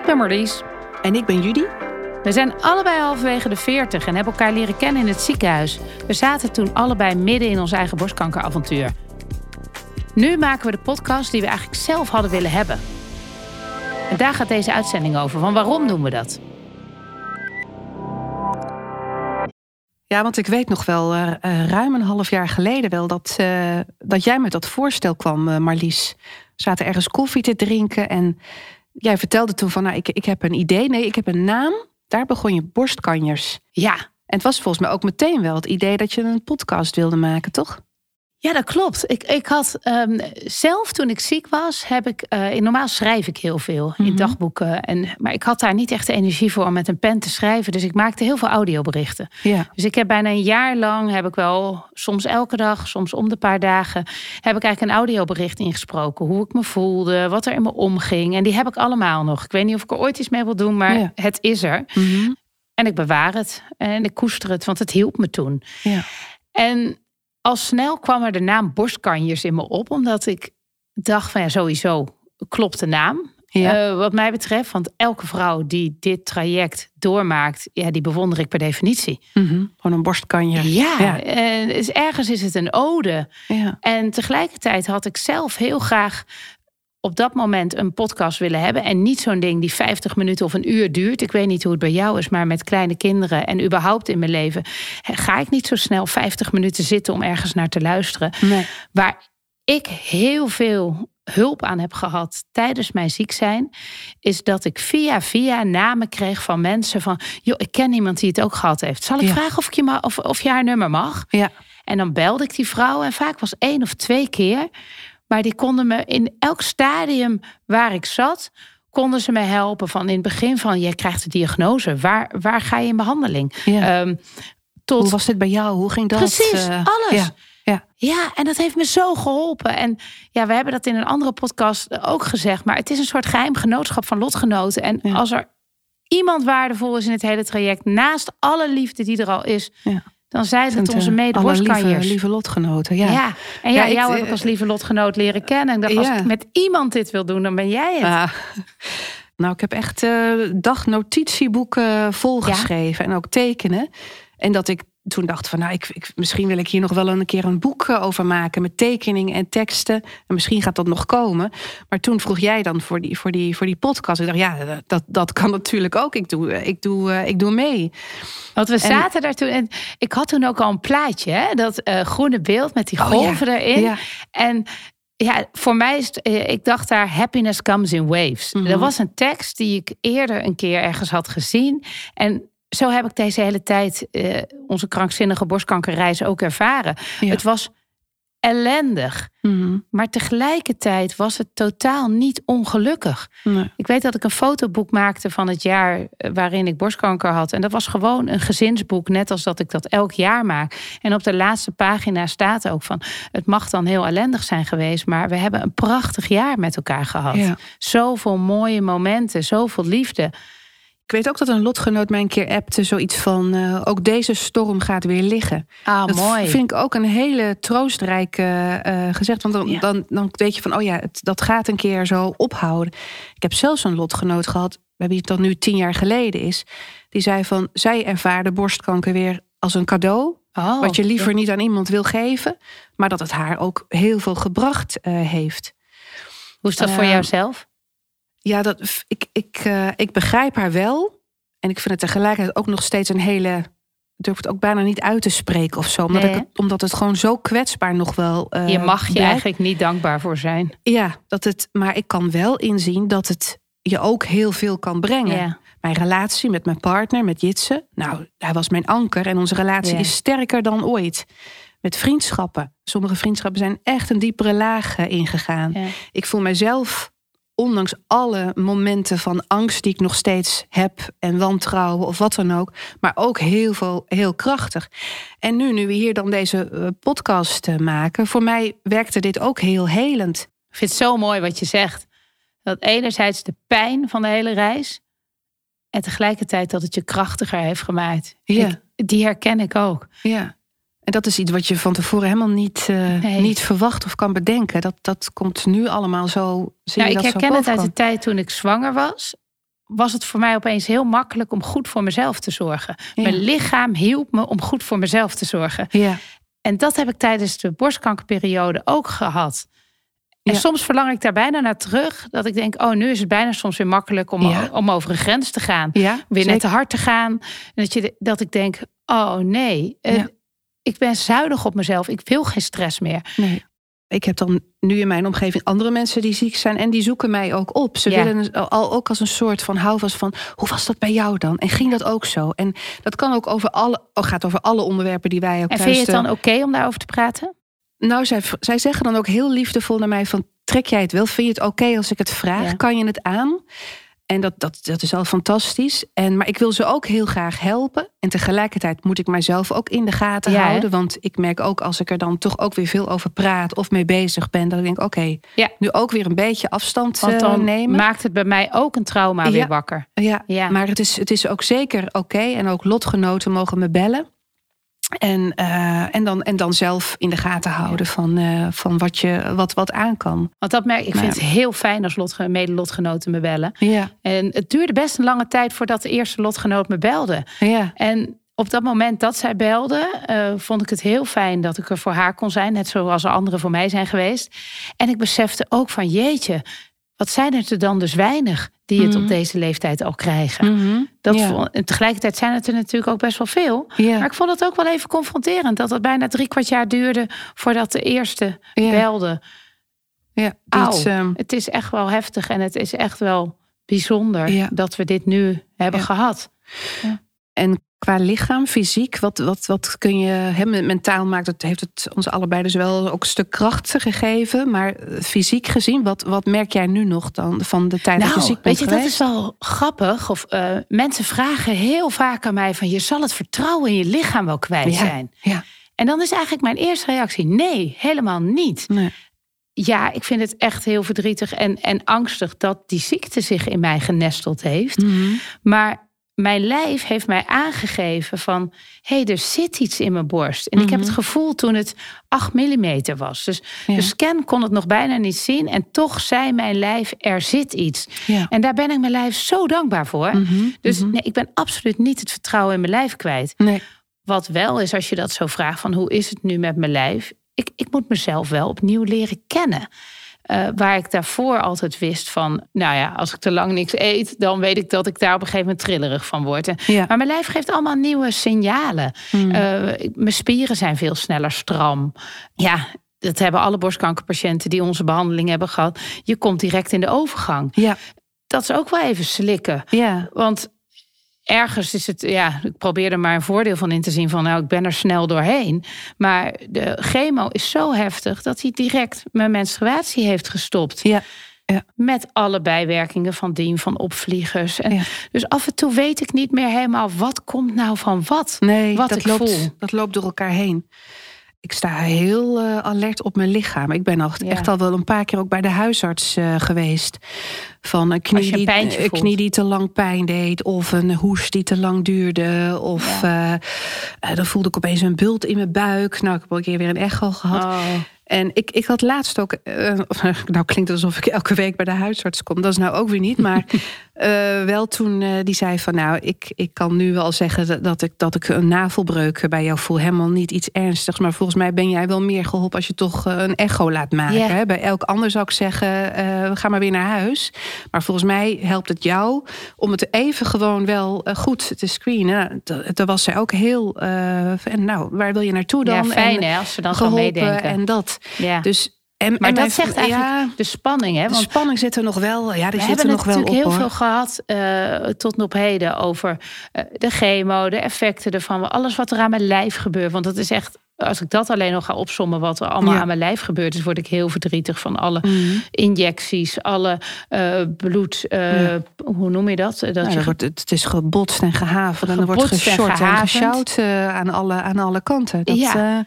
Ik ben Marlies. En ik ben Judy. We zijn allebei halverwege de 40 en hebben elkaar leren kennen in het ziekenhuis. We zaten toen allebei midden in ons eigen borstkankeravontuur. Nu maken we de podcast die we eigenlijk zelf hadden willen hebben. En daar gaat deze uitzending over. Van waarom doen we dat? Ja, want ik weet nog wel, uh, ruim een half jaar geleden wel, dat, uh, dat jij met dat voorstel kwam, Marlies. We zaten ergens koffie te drinken en jij vertelde toen van, nou, ik, ik heb een idee. Nee, ik heb een naam. Daar begon je borstkanjers. Ja. En het was volgens mij ook meteen wel het idee dat je een podcast wilde maken, toch? Ja, dat klopt. Ik, ik had um, zelf toen ik ziek was, heb ik. Uh, normaal schrijf ik heel veel in mm -hmm. dagboeken. En, maar ik had daar niet echt de energie voor om met een pen te schrijven. Dus ik maakte heel veel audioberichten. Ja. Dus ik heb bijna een jaar lang heb ik wel, soms elke dag, soms om de paar dagen, heb ik eigenlijk een audiobericht ingesproken. Hoe ik me voelde, wat er in me omging. En die heb ik allemaal nog. Ik weet niet of ik er ooit iets mee wil doen, maar ja. het is er. Mm -hmm. En ik bewaar het en ik koester het, want het hielp me toen. Ja. En al snel kwam er de naam borstkanjers in me op, omdat ik dacht van ja, sowieso klopt de naam. Ja. Uh, wat mij betreft, want elke vrouw die dit traject doormaakt, ja, die bewonder ik per definitie. Mm -hmm. Gewoon een borstkanjer. Ja, ja. En dus ergens is het een ode. Ja. En tegelijkertijd had ik zelf heel graag op dat moment een podcast willen hebben. En niet zo'n ding die 50 minuten of een uur duurt. Ik weet niet hoe het bij jou is, maar met kleine kinderen en überhaupt in mijn leven ga ik niet zo snel 50 minuten zitten om ergens naar te luisteren. Nee. Waar ik heel veel hulp aan heb gehad tijdens mijn ziek zijn, is dat ik via via namen kreeg van mensen van, joh, ik ken iemand die het ook gehad heeft. Zal ik Ja. vragen of, ik je of, of je haar nummer mag? Ja. En dan belde ik die vrouw en vaak was één of twee keer. Maar die konden me in elk stadium waar ik zat, konden ze me helpen. Van in het begin van, je krijgt de diagnose. Waar, waar ga je in behandeling? Ja. Ehm, tot Hoe was dit bij jou? Hoe ging dat? Precies, eh, alles. Ja. Ja. Ja, en dat heeft me zo geholpen. En ja, we hebben dat in een andere podcast ook gezegd. Maar het is een soort geheim genootschap van lotgenoten. En Ja. als er iemand waardevol is in het hele traject, naast alle liefde die er al is, Ja. Dan zijn het onze medeborstkanjers. lieve, lieve lotgenoten. Ja. Ja. en ja, Ja, ik, jou heb eh, ik als lieve lotgenoot leren kennen. En ik dacht, als ik met iemand dit wil doen, dan ben jij het. Ah. Nou, ik heb echt eh dagnotitieboeken volgeschreven en ook tekenen. En dat ik toen dacht van, nou, ik, ik, misschien wil ik hier nog wel een keer een boek eh, over maken met tekeningen en teksten. En misschien gaat dat nog komen. Maar toen vroeg jij dan voor die, voor die, voor die podcast. Ik dacht, ja, dat, dat kan natuurlijk ook. Ik doe, eh, ik doe, eh, ik doe mee. Want we En- zaten daar toen. En ik had toen ook al een plaatje, hè? dat groene beeld met die Oh, golven ja. erin. Ja. En ja, voor mij is het, ik dacht daar happiness comes in waves. Mhm. Dat was een tekst die ik eerder een keer ergens had gezien. En zo heb ik deze hele tijd eh, onze krankzinnige borstkankerreis ook ervaren. Ja. Het was ellendig, Mhm. maar tegelijkertijd was het totaal niet ongelukkig. Nee. Ik weet dat ik een fotoboek maakte van het jaar eh, waarin ik borstkanker had. En dat was gewoon een gezinsboek, net als dat ik dat elk jaar maak. En op de laatste pagina staat ook van: het mag dan heel ellendig zijn geweest, maar we hebben een prachtig jaar met elkaar gehad. Ja. Zoveel mooie momenten, zoveel liefde. Ik weet ook dat een lotgenoot mij een keer appte, zoiets van: eh, ook deze storm gaat weer liggen. Ah, dat mooi. vind ik ook een hele troostrijke eh gezegd. Want dan, Ja. dan, dan weet je van, oh ja, het, dat gaat een keer zo ophouden. Ik heb zelfs een lotgenoot gehad, bij wie het dan nu tien jaar geleden is. Die zei van, zij ervaarde borstkanker weer als een cadeau. Oh, wat je liever ja. niet aan iemand wil geven. Maar dat het haar ook heel veel gebracht eh, heeft. Hoe is dat voor Ehm, jouzelf? Ja, dat, ik, ik, eh, ik begrijp haar wel. En ik vind het tegelijkertijd ook nog steeds een hele. Ik durf het ook bijna niet uit te spreken of zo. Omdat, Nee, ik, het- omdat het gewoon zo kwetsbaar nog wel. eh, Je mag je blijft. eigenlijk niet dankbaar voor zijn. Ja, dat het, maar ik kan wel inzien dat het je ook heel veel kan brengen. Ja. Mijn relatie met mijn partner, met Jitse. Nou, hij was mijn anker en onze relatie Ja. is sterker dan ooit. Met vriendschappen. Sommige vriendschappen zijn echt een diepere laag eh, ingegaan. Ja. Ik voel mezelf, ondanks alle momenten van angst die ik nog steeds heb en wantrouwen of wat dan ook, maar ook heel veel, heel krachtig. En nu, nu we hier dan deze eh, podcast eh, maken, voor mij werkte dit ook heel helend. Ik vind het zo mooi wat je zegt. Dat enerzijds de pijn van de hele reis. En tegelijkertijd dat het je krachtiger heeft gemaakt. Ja. Ik- die herken ik ook. Ja. En dat is iets wat je van tevoren helemaal niet, eh, Nee. niet verwacht of kan bedenken. Dat, dat komt nu allemaal zo. Zie Nou, ik herken het uit de tijd toen ik zwanger was. was het voor mij opeens heel makkelijk om goed voor mezelf te zorgen. Mijn lichaam hielp me om goed voor mezelf te zorgen. Ja. En dat heb ik tijdens de borstkankerperiode ook gehad. En soms verlang ik daar bijna naar terug. Dat ik denk, oh, nu is het bijna soms weer makkelijk om, om over een grens te gaan. weer net te hard te gaan. En dat, je, dat ik denk, oh nee, ik ben zuinig op mezelf. Ik wil geen stress meer. Nee. Ik heb dan nu in mijn omgeving andere mensen die ziek zijn en die zoeken mij ook op. Ze willen al ook als een soort van houvast van hoe was dat bij jou dan? En ging dat ook zo? En dat kan ook over alle, oh, gaat over alle onderwerpen die wij ook. En vind je het dan oké om daarover te praten? Nou, zij, zij zeggen dan ook heel liefdevol naar mij van trek jij het wel? Vind je het oké als ik het vraag? Kan je het aan? En dat, dat, dat is al fantastisch. En, maar ik wil ze ook heel graag helpen. En tegelijkertijd moet ik mijzelf ook in de gaten houden. Want ik merk ook als ik er dan toch ook weer veel over praat of mee bezig ben, dat ik denk: oké, ja. nu ook weer een beetje afstand want dan eh, nemen. Maakt het bij mij ook een trauma weer wakker. Ja, ja, maar het is, het is ook zeker oké. En ook lotgenoten mogen me bellen. En, uh, en, dan, en dan zelf in de gaten houden van, uh, van wat, je, wat, wat aan kan. Want dat merk ik, vind het heel fijn als lot, mede-lotgenoten me bellen. Ja. En het duurde best een lange tijd voordat de eerste lotgenoot me belde. Ja. En op dat moment dat zij belde, uh, vond ik het heel fijn dat ik er voor haar kon zijn. Net zoals er anderen voor mij zijn geweest. En ik besefte ook van jeetje, wat zijn er dan dus weinig die het op mhm. deze leeftijd al krijgen. Mhm. dat en tegelijkertijd zijn het er natuurlijk ook best wel veel. Maar ik vond het ook wel even confronterend dat het bijna drie kwart jaar duurde voordat de eerste belde. Ja, um... het is echt wel heftig en het is echt wel bijzonder dat we dit nu hebben gehad. En qua lichaam, fysiek, wat, wat, wat kun je mentaal maakt het, heeft het ons allebei dus wel ook een stuk kracht gegeven. Maar eh, fysiek gezien, wat, wat merk jij nu nog dan van de tijd nou, dat je ziek bent Weet je, dat is wel grappig. Of uh, mensen vragen heel vaak aan mij van je zal het vertrouwen in je lichaam wel kwijt zijn. Ja. En dan is eigenlijk mijn eerste reactie: nee, helemaal niet. Nee. Ja, ik vind het echt heel verdrietig en, en angstig dat die ziekte zich in mij genesteld heeft. Mhm. Maar mijn lijf heeft mij aangegeven van... hé, hey, er zit iets in mijn borst. En ik heb het mhm. gevoel toen het 8 mm was. Dus de scan kon het nog bijna niet zien. En toch zei mijn lijf, er zit iets. Ja. En daar ben ik mijn lijf zo dankbaar voor. Mhm, dus mhm. nee, ik ben absoluut niet het vertrouwen in mijn lijf kwijt. Nee. Wat wel is, als je dat zo vraagt van hoe is het nu met mijn lijf... ik, ik moet mezelf wel opnieuw leren kennen. Uh, waar ik daarvoor altijd wist van, nou ja, als ik te lang niks eet, dan weet ik dat ik daar op een gegeven moment trillerig van word. Ja. Maar mijn lijf geeft allemaal nieuwe signalen. Hmm. Uh, mijn spieren zijn veel sneller stram. Ja, dat hebben alle borstkankerpatiënten die onze behandeling hebben gehad. Je komt direct in de overgang. Ja. Dat is ook wel even slikken. Ja. Want ergens is het, ja, ik probeer er maar een voordeel van in te zien van, nou, ik ben er snel doorheen. Maar de chemo is zo heftig dat hij direct mijn menstruatie heeft gestopt. Ja. Ja. Met alle bijwerkingen van dien, van opvliegers. En Dus af en toe weet ik niet meer helemaal wat komt nou van wat. Nee, wat dat, ik loopt, voel. dat loopt door elkaar heen ik sta heel uh, alert op mijn lichaam. Ik ben al, echt al wel een paar keer ook bij de huisarts uh, geweest. Van een knie, die, een knie die te lang pijn deed. Of een hoes die te lang duurde. Of ja. uh, dan voelde ik opeens een bult in mijn buik. Nou, ik heb al een keer weer een echo gehad. Oh. En ik, ik had laatst ook, nou klinkt alsof ik elke week bij de huisarts kom. Dat is nou ook weer niet. Maar uh, wel toen uh, die zei van nou, ik, ik kan nu wel zeggen dat ik, dat ik een navelbreuk bij jou voel. Helemaal niet iets ernstigs. Maar volgens mij ben jij wel meer geholpen als je toch een echo laat maken. Yeah. Hè? Bij elk ander zou ik zeggen, we gaan maar weer naar huis. Maar volgens mij helpt het jou om het even gewoon wel goed te screenen. Daar was zij ook heel. en nou, waar wil je naartoe dan? Ja, fijn en hè, als ze dan meedenken. En dat. Ja. Dus en, maar en dat zegt eigenlijk ja, de spanning. Hè? Want de spanning zit er nog wel. Ja, die we zit er nog wel op. We hebben natuurlijk heel veel gehad uh, tot op heden over uh, de chemo, de effecten ervan, alles wat er aan mijn lijf gebeurt. Want dat is echt, als ik dat alleen nog ga opsommen, wat er allemaal ja. aan mijn lijf gebeurt, is word ik heel verdrietig van alle mm. injecties, alle uh, bloed. Ja. Hoe noem je dat? dat ja, je wordt, het is gebotst en gehaven. En er wordt geshort en, en gesjouwd aan, alle, aan alle kanten. Dat, ja.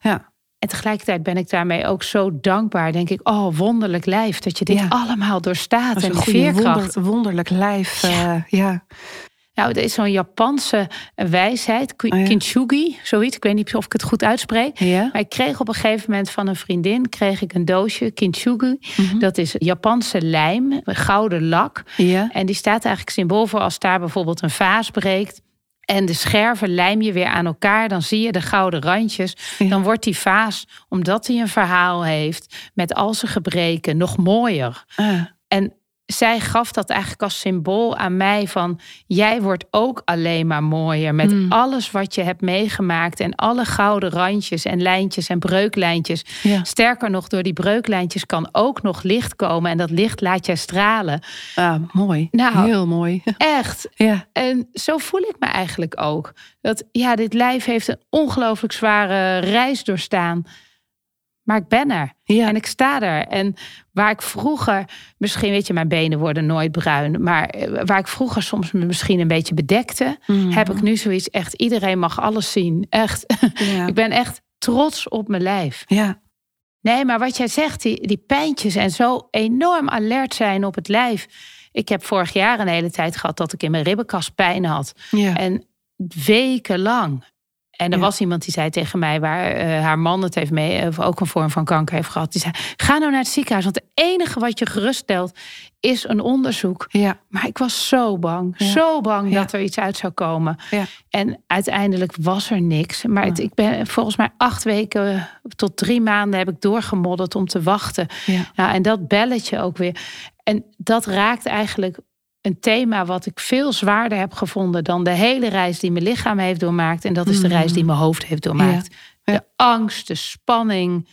ja. En tegelijkertijd ben ik daarmee ook zo dankbaar. Denk ik, oh, wonderlijk lijf. Dat je dit ja. allemaal doorstaat. En een veerkracht. Wonder, wonderlijk lijf. Ja. Uh, ja. Nou, er is zo'n Japanse wijsheid, Oh kintsugi, zoiets. Ik weet niet of ik het goed uitspreek. Ja. Maar ik kreeg op een gegeven moment van een vriendin kreeg ik een doosje kintsugi. Mhm. Dat is Japanse lijm, gouden lak. Ja. En die staat eigenlijk symbool voor als daar bijvoorbeeld een vaas breekt. En de scherven lijm je weer aan elkaar. Dan zie je de gouden randjes. Ja. Dan wordt die vaas, omdat hij een verhaal heeft. met al zijn gebreken, nog mooier. Ah. En zij gaf dat eigenlijk als symbool aan mij van jij wordt ook alleen maar mooier met Mm. alles wat je hebt meegemaakt en alle gouden randjes en lijntjes en breuklijntjes. Ja. Sterker nog, door die breuklijntjes kan ook nog licht komen en dat licht laat jij stralen. Ah, mooi. Nou. Heel mooi. Echt. Ja. En zo voel ik me eigenlijk ook. Dat ja, dit lijf heeft een ongelooflijk zware reis doorstaan. Maar ik ben er. Ja. En ik sta er. En waar ik vroeger, misschien weet je, mijn benen worden nooit bruin. Maar eh, waar ik vroeger soms me misschien een beetje bedekte, Mhm. heb ik nu zoiets echt. Iedereen mag alles zien. Echt. Ja. ik ben echt trots op mijn lijf. Ja. Nee, maar wat jij zegt, die, die pijntjes en zo enorm alert zijn op het lijf. Ik heb vorig jaar een hele tijd gehad dat ik in mijn ribbenkast pijn had. Ja. En wekenlang. En er Ja. was iemand die zei tegen mij, waar eh, haar man het heeft mee, of ook een vorm van kanker heeft gehad. Die zei: Ga nou naar het ziekenhuis, want het enige wat je geruststelt is een onderzoek. Ja. Maar ik was zo bang, Ja. zo bang dat er iets uit zou komen. Ja. En uiteindelijk was er niks. Maar het, ik ben volgens mij acht weken tot drie maanden heb ik doorgemodderd om te wachten. Ja. Nou, en dat belletje ook weer. En dat raakt eigenlijk een thema wat ik veel zwaarder heb gevonden dan de hele reis die mijn lichaam heeft doormaakt. En dat is de Mm. reis die mijn hoofd heeft doormaakt. Ja. De angst, de spanning.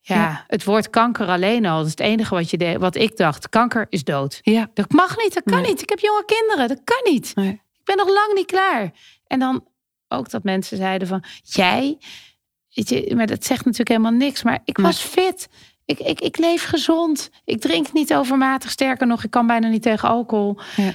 Ja, Ja. het woord kanker alleen al. Dat is het enige wat, je de, wat ik dacht. Kanker is dood. Ja. Dat mag niet, dat kan Nee. niet. Ik heb jonge kinderen, dat kan niet. Nee. Ik ben nog lang niet klaar. En dan ook dat mensen zeiden van, jij, weet je, maar dat zegt natuurlijk helemaal niks. Maar ik Nee. was fit. Ik, ik, ik leef gezond. Ik drink niet overmatig. Sterker nog, ik kan bijna niet tegen alcohol. Ja,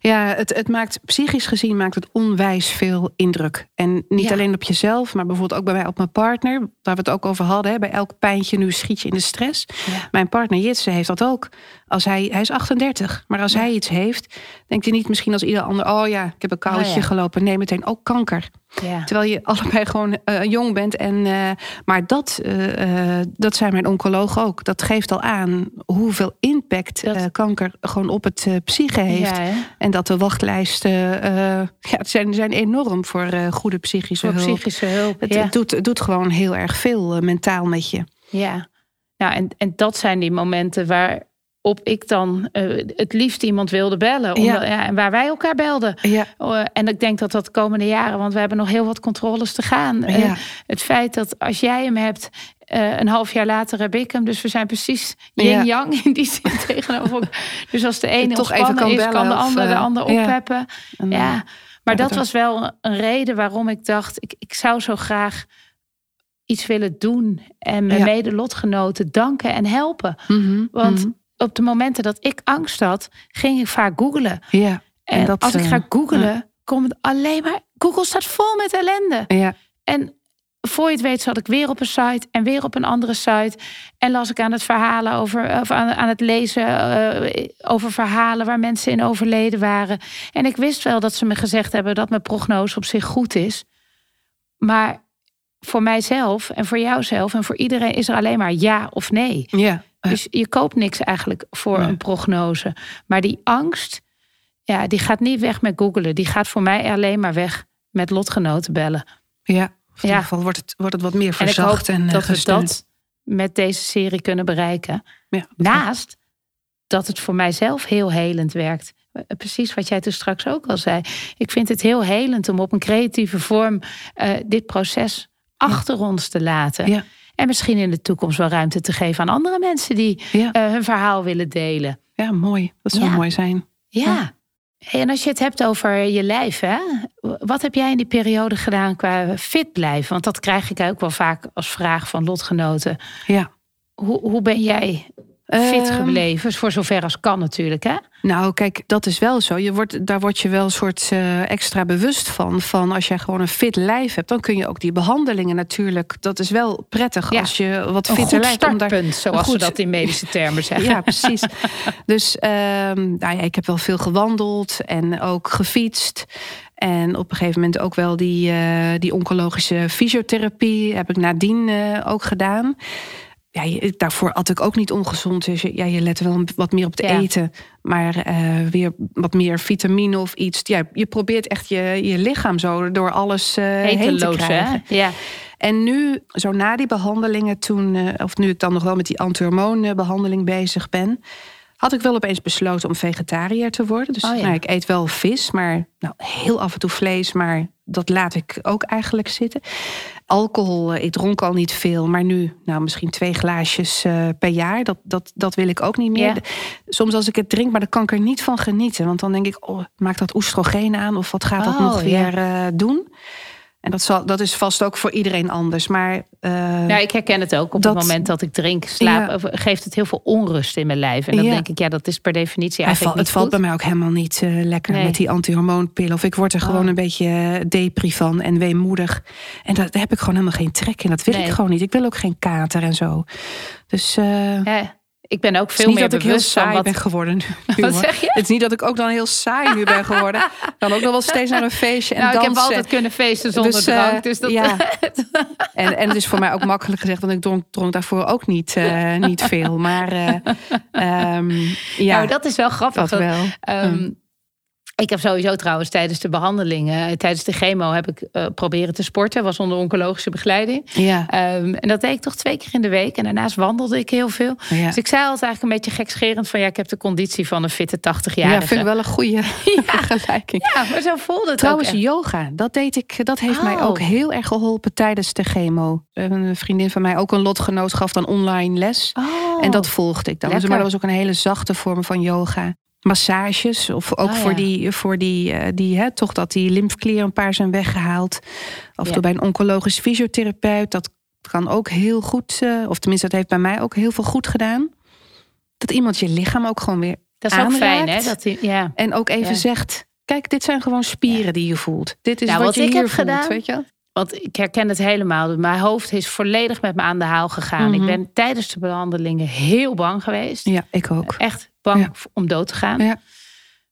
het, het maakt psychisch gezien maakt het onwijs veel indruk. En niet Ja. alleen op jezelf, maar bijvoorbeeld ook bij mij op mijn partner. Waar we het ook over hadden. Hè. Bij elk pijntje nu schiet je in de stress. Ja. Mijn partner Jitse heeft dat ook. Als hij, hij is 38, maar als hij iets heeft, denkt hij niet misschien als ieder ander: oh ja, ik heb een koudje Oh ja. gelopen. Nee, meteen ook kanker. Ja. Terwijl je allebei gewoon eh, jong bent. En, eh, maar dat, eh, dat zijn mijn oncologen ook. Dat geeft al aan hoeveel impact Dat- kanker gewoon op het psyche heeft. Ja? En dat de wachtlijsten eh, ja, zijn, zijn enorm voor eh, goede psychische Voor hulp. psychische hulp. Het, doet, het doet gewoon heel erg veel eh, mentaal met je. Ja, nou, en, en dat zijn die momenten waarop ik dan het liefst iemand wilde bellen. Ja. en waar wij elkaar belden. Ja, en ik denk dat dat de komende jaren, want we hebben nog heel wat controles te gaan. Ja, het feit dat als jij hem hebt, eh, een half jaar later heb ik hem. Dus we zijn precies Ja. yin-yang in die zin tegenover elkaar. Dus als de ene Toch even kan is, kan de ander de eh, ander ja. opheppen. En, Ja, eh, maar dat was wel een reden waarom ik dacht, ik, ik zou zo graag iets willen doen en mijn Ja. medelotgenoten danken en helpen. mhm, Want mhm. op de momenten dat ik angst had, ging ik vaak googelen. ja, En, En dat, als ik ga googelen, komt het alleen maar... Google staat vol met ellende. ja, En voor je het weet zat ik weer op een site en weer op een andere site. En las ik aan het verhalen over, of aan, aan het lezen eh, over verhalen waar mensen in overleden waren. En ik wist wel dat ze me gezegd hebben dat mijn prognose op zich goed is. Maar voor mijzelf en voor jouzelf en voor iedereen is er alleen maar ja of nee. ja. Dus je koopt niks eigenlijk voor een prognose. Maar die angst, ja, die gaat niet weg met googelen. Die gaat voor mij alleen maar weg met lotgenoten bellen. ja. Of in Ja. ieder geval wordt het, wordt het wat meer En ik hoop verzacht en, eh, dat we dat met deze serie kunnen bereiken. Ja, Naast dat het voor mijzelf heel helend werkt. Eh, Precies wat jij toen straks ook al zei. Ik vind het heel helend om op een creatieve vorm eh, dit proces achter ons te laten. Ja. En misschien in de toekomst wel ruimte te geven aan andere mensen die Ja. eh, hun verhaal willen delen. ja, mooi. Dat zou mooi zijn. Ja. Hey, en als je het hebt over je lijf, hè? wat heb jij in die periode gedaan qua fit blijven? Want dat krijg ik ook wel vaak als vraag van lotgenoten. Ja. Hoe, hoe ben jij fit gebleven? Voor zover als kan natuurlijk, hè? Nou, kijk, dat is wel zo. Je wordt, daar word je wel een soort uh, extra bewust van. Van als jij gewoon een fit lijf hebt, dan kun je ook die behandelingen natuurlijk. Dat is wel prettig als je wat fitter lijf. Een startpunt, zoals goed, ze dat in medische termen zeggen. ja, precies. dus um, nou ja, ik heb wel veel gewandeld en ook gefietst. En op een gegeven moment ook wel die, uh, die oncologische fysiotherapie heb ik nadien uh, ook gedaan ja, je, daarvoor at ik ook niet ongezond. Dus je, ja, je let wel wat meer op het eten. Maar uh, weer wat meer vitamine of iets. Ja, je probeert echt je, je lichaam zo door alles uh, heen te krijgen. Hè? Ja. En nu, zo na die behandelingen toen... Uh, of nu ik dan nog wel met die anti-hormoonbehandeling bezig ben had ik wel opeens besloten om vegetariër te worden. Dus oh, ja. nou, ik eet wel vis, maar nou, heel af en toe vlees, maar dat laat ik ook eigenlijk zitten. Alcohol, eh, ik dronk al niet veel, maar nu nou, misschien twee glaasjes uh, per jaar. Dat, dat, dat wil ik ook niet meer. Ja. Soms als ik het drink, maar dan kan ik er niet van genieten. Want dan denk ik, oh, maakt dat oestrogeen aan of wat gaat dat oh, nog weer uh, doen? En dat, zal, dat is vast ook voor iedereen anders. Maar, uh, ja, ik herken het ook. Op het moment dat ik drink, slaap, geeft het heel veel onrust in mijn lijf. En dan denk ik, ja, dat is per definitie eigenlijk Het valt bij mij ook helemaal niet uh, lekker nee. met die antihormoonpillen. Of ik word er gewoon oh. een beetje depri van en weemoedig. En daar heb ik gewoon helemaal geen trek in. Dat wil nee. ik gewoon niet. Ik wil ook geen kater en zo. Dus... Uh, ja. Ik ben ook veel meer bewust ik heel saai wat... ben geworden nu. Wat zeg je? Het is niet dat ik ook dan heel saai nu ben geworden. Dan ook nog wel steeds naar een feestje en nou, dansen. Ik heb altijd kunnen feesten zonder dus, uh, drank. Dus dat... ja. en, en het is voor mij ook makkelijk gezegd, want ik dronk, dronk daarvoor ook niet, uh, niet veel. Maar uh, um, ja. Nou, dat is wel grappig. Dat wel. Um, ik heb sowieso trouwens tijdens de behandelingen, eh, tijdens de chemo, heb ik uh, proberen te sporten. Was onder oncologische begeleiding. Ja. Um, en dat deed ik toch twee keer in de week. En daarnaast wandelde ik heel veel. Ja. Dus ik zei altijd eigenlijk een beetje gekscherend van ja, ik heb de conditie van een fitte 80-jarige. Ja, vind ik wel een goede ja. vergelijking. Ja, maar zo voelde het Trouwens, yoga, dat deed ik. Dat heeft oh. mij ook heel erg geholpen tijdens de chemo. Een vriendin van mij, ook een lotgenoot, gaf dan online les. Oh. En dat volgde ik dan. Dus, maar dat was ook een hele zachte vorm van yoga massages. Of ook oh, voor die, voor die, uh, die hè, toch dat die lymfeklieren een paar zijn weggehaald. Of ja. door bij een oncologisch fysiotherapeut. Dat kan ook heel goed, uh, of tenminste, dat heeft bij mij ook heel veel goed gedaan. Dat iemand je lichaam ook gewoon weer. Dat is aanraakt. ook fijn, hè? Dat die, ja. En ook even ja. zegt: kijk, dit zijn gewoon spieren die je voelt. Dit is nou, wat, wat je ik hier heb voelt, gedaan, weet je? Want ik herken het helemaal. Mijn hoofd is volledig met me aan de haal gegaan. Mm -hmm. Ik ben tijdens de behandelingen heel bang geweest. Ja, ik ook. Echt bang ja. om dood te gaan. Ja.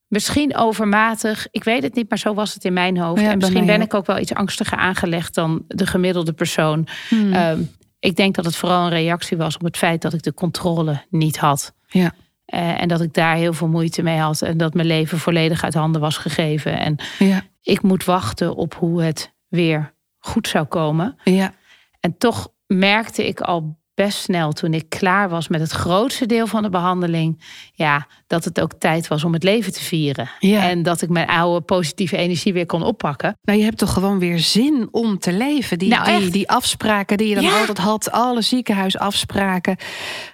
Misschien overmatig, ik weet het niet, maar zo was het in mijn hoofd. Ja, en misschien ben ik ook wel iets angstiger aangelegd dan de gemiddelde persoon. Hmm. Um, ik denk dat het vooral een reactie was op het feit dat ik de controle niet had. Ja. Uh, en dat ik daar heel veel moeite mee had. En dat mijn leven volledig uit handen was gegeven. En ja. ik moet wachten op hoe het weer goed zou komen. Ja. En toch merkte ik al best snel toen ik klaar was met het grootste deel van de behandeling. Ja, dat het ook tijd was om het leven te vieren. Ja. En dat ik mijn oude positieve energie weer kon oppakken. Nou, je hebt toch gewoon weer zin om te leven. Die, nou, die, die, afspraken die je dan ja. altijd had. Alle ziekenhuisafspraken.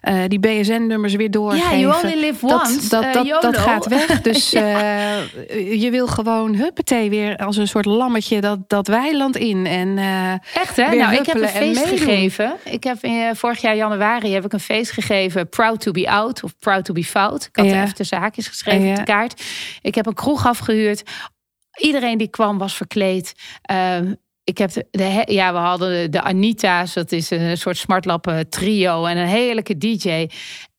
Uh, die BSN-nummers weer doorgeven. Ja, you only live once. Dat, dat, dat, uh, dat gaat weg. Dus ja. uh, je wil gewoon huppatee weer als een soort lammetje dat, dat weiland in. En, eh, Echt hè? Nou, ik heb een feest gegeven. Ik heb in, vorig jaar januari heb ik een feest gegeven. Proud to be out of proud to be fout. Ik had ja. Even tussen haakjes geschreven ja. op de kaart. Ik heb een kroeg afgehuurd. Iedereen die kwam was verkleed. Uh, ik heb de, de, ja, we hadden de Anita's, dat is een soort smartlappen trio en een heerlijke DJ.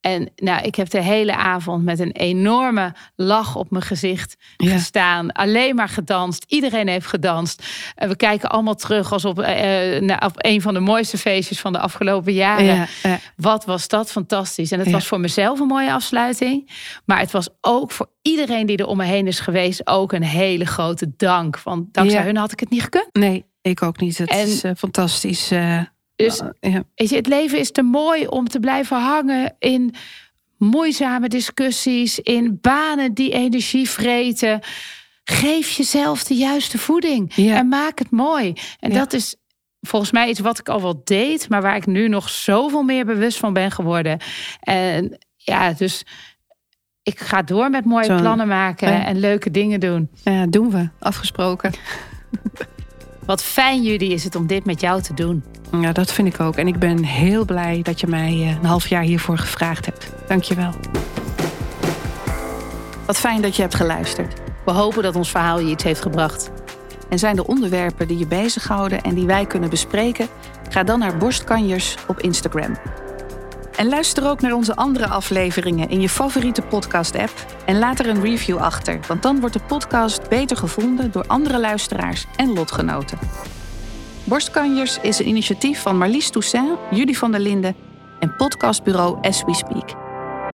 En nou, ik heb de hele avond met een enorme lach op mijn gezicht ja. gestaan. Alleen maar gedanst. Iedereen heeft gedanst. En we kijken allemaal terug als op, uh, op een van de mooiste feestjes van de afgelopen jaren. Ja, ja. Wat was dat fantastisch. En het was voor mezelf een mooie afsluiting. Maar het was ook voor iedereen die er om me heen is geweest ook een hele grote dank. Want dankzij hun had ik het niet gekund. Nee, ik ook niet. Het En- is uh, fantastisch. uh, Dus ja. Je, het leven is te mooi om te blijven hangen in moeizame discussies, in banen die energie vreten. Geef jezelf de juiste voeding Ja. en maak het mooi. En Ja. dat is volgens mij iets wat ik al wel deed, maar waar ik nu nog zoveel meer bewust van ben geworden. En ja, dus ik ga door met mooie Zo. plannen maken Ja. en leuke dingen doen. Ja, doen we. Afgesproken. Wat fijn, jullie is het om dit met jou te doen. Ja, dat vind ik ook. En ik ben heel blij dat je mij eh, een half jaar hiervoor gevraagd hebt. Dank je wel. Wat fijn dat je hebt geluisterd. We hopen dat ons verhaal je iets heeft gebracht. En zijn er onderwerpen die je bezighouden en die wij kunnen bespreken? Ga dan naar Borstkanjers op Instagram. En luister ook naar onze andere afleveringen in je favoriete podcast-app en laat er een review achter, want dan wordt de podcast beter gevonden door andere luisteraars en lotgenoten. Borstkanjers is een initiatief van Marlies Toussaint, Judy van der Linden en podcastbureau As We Speak.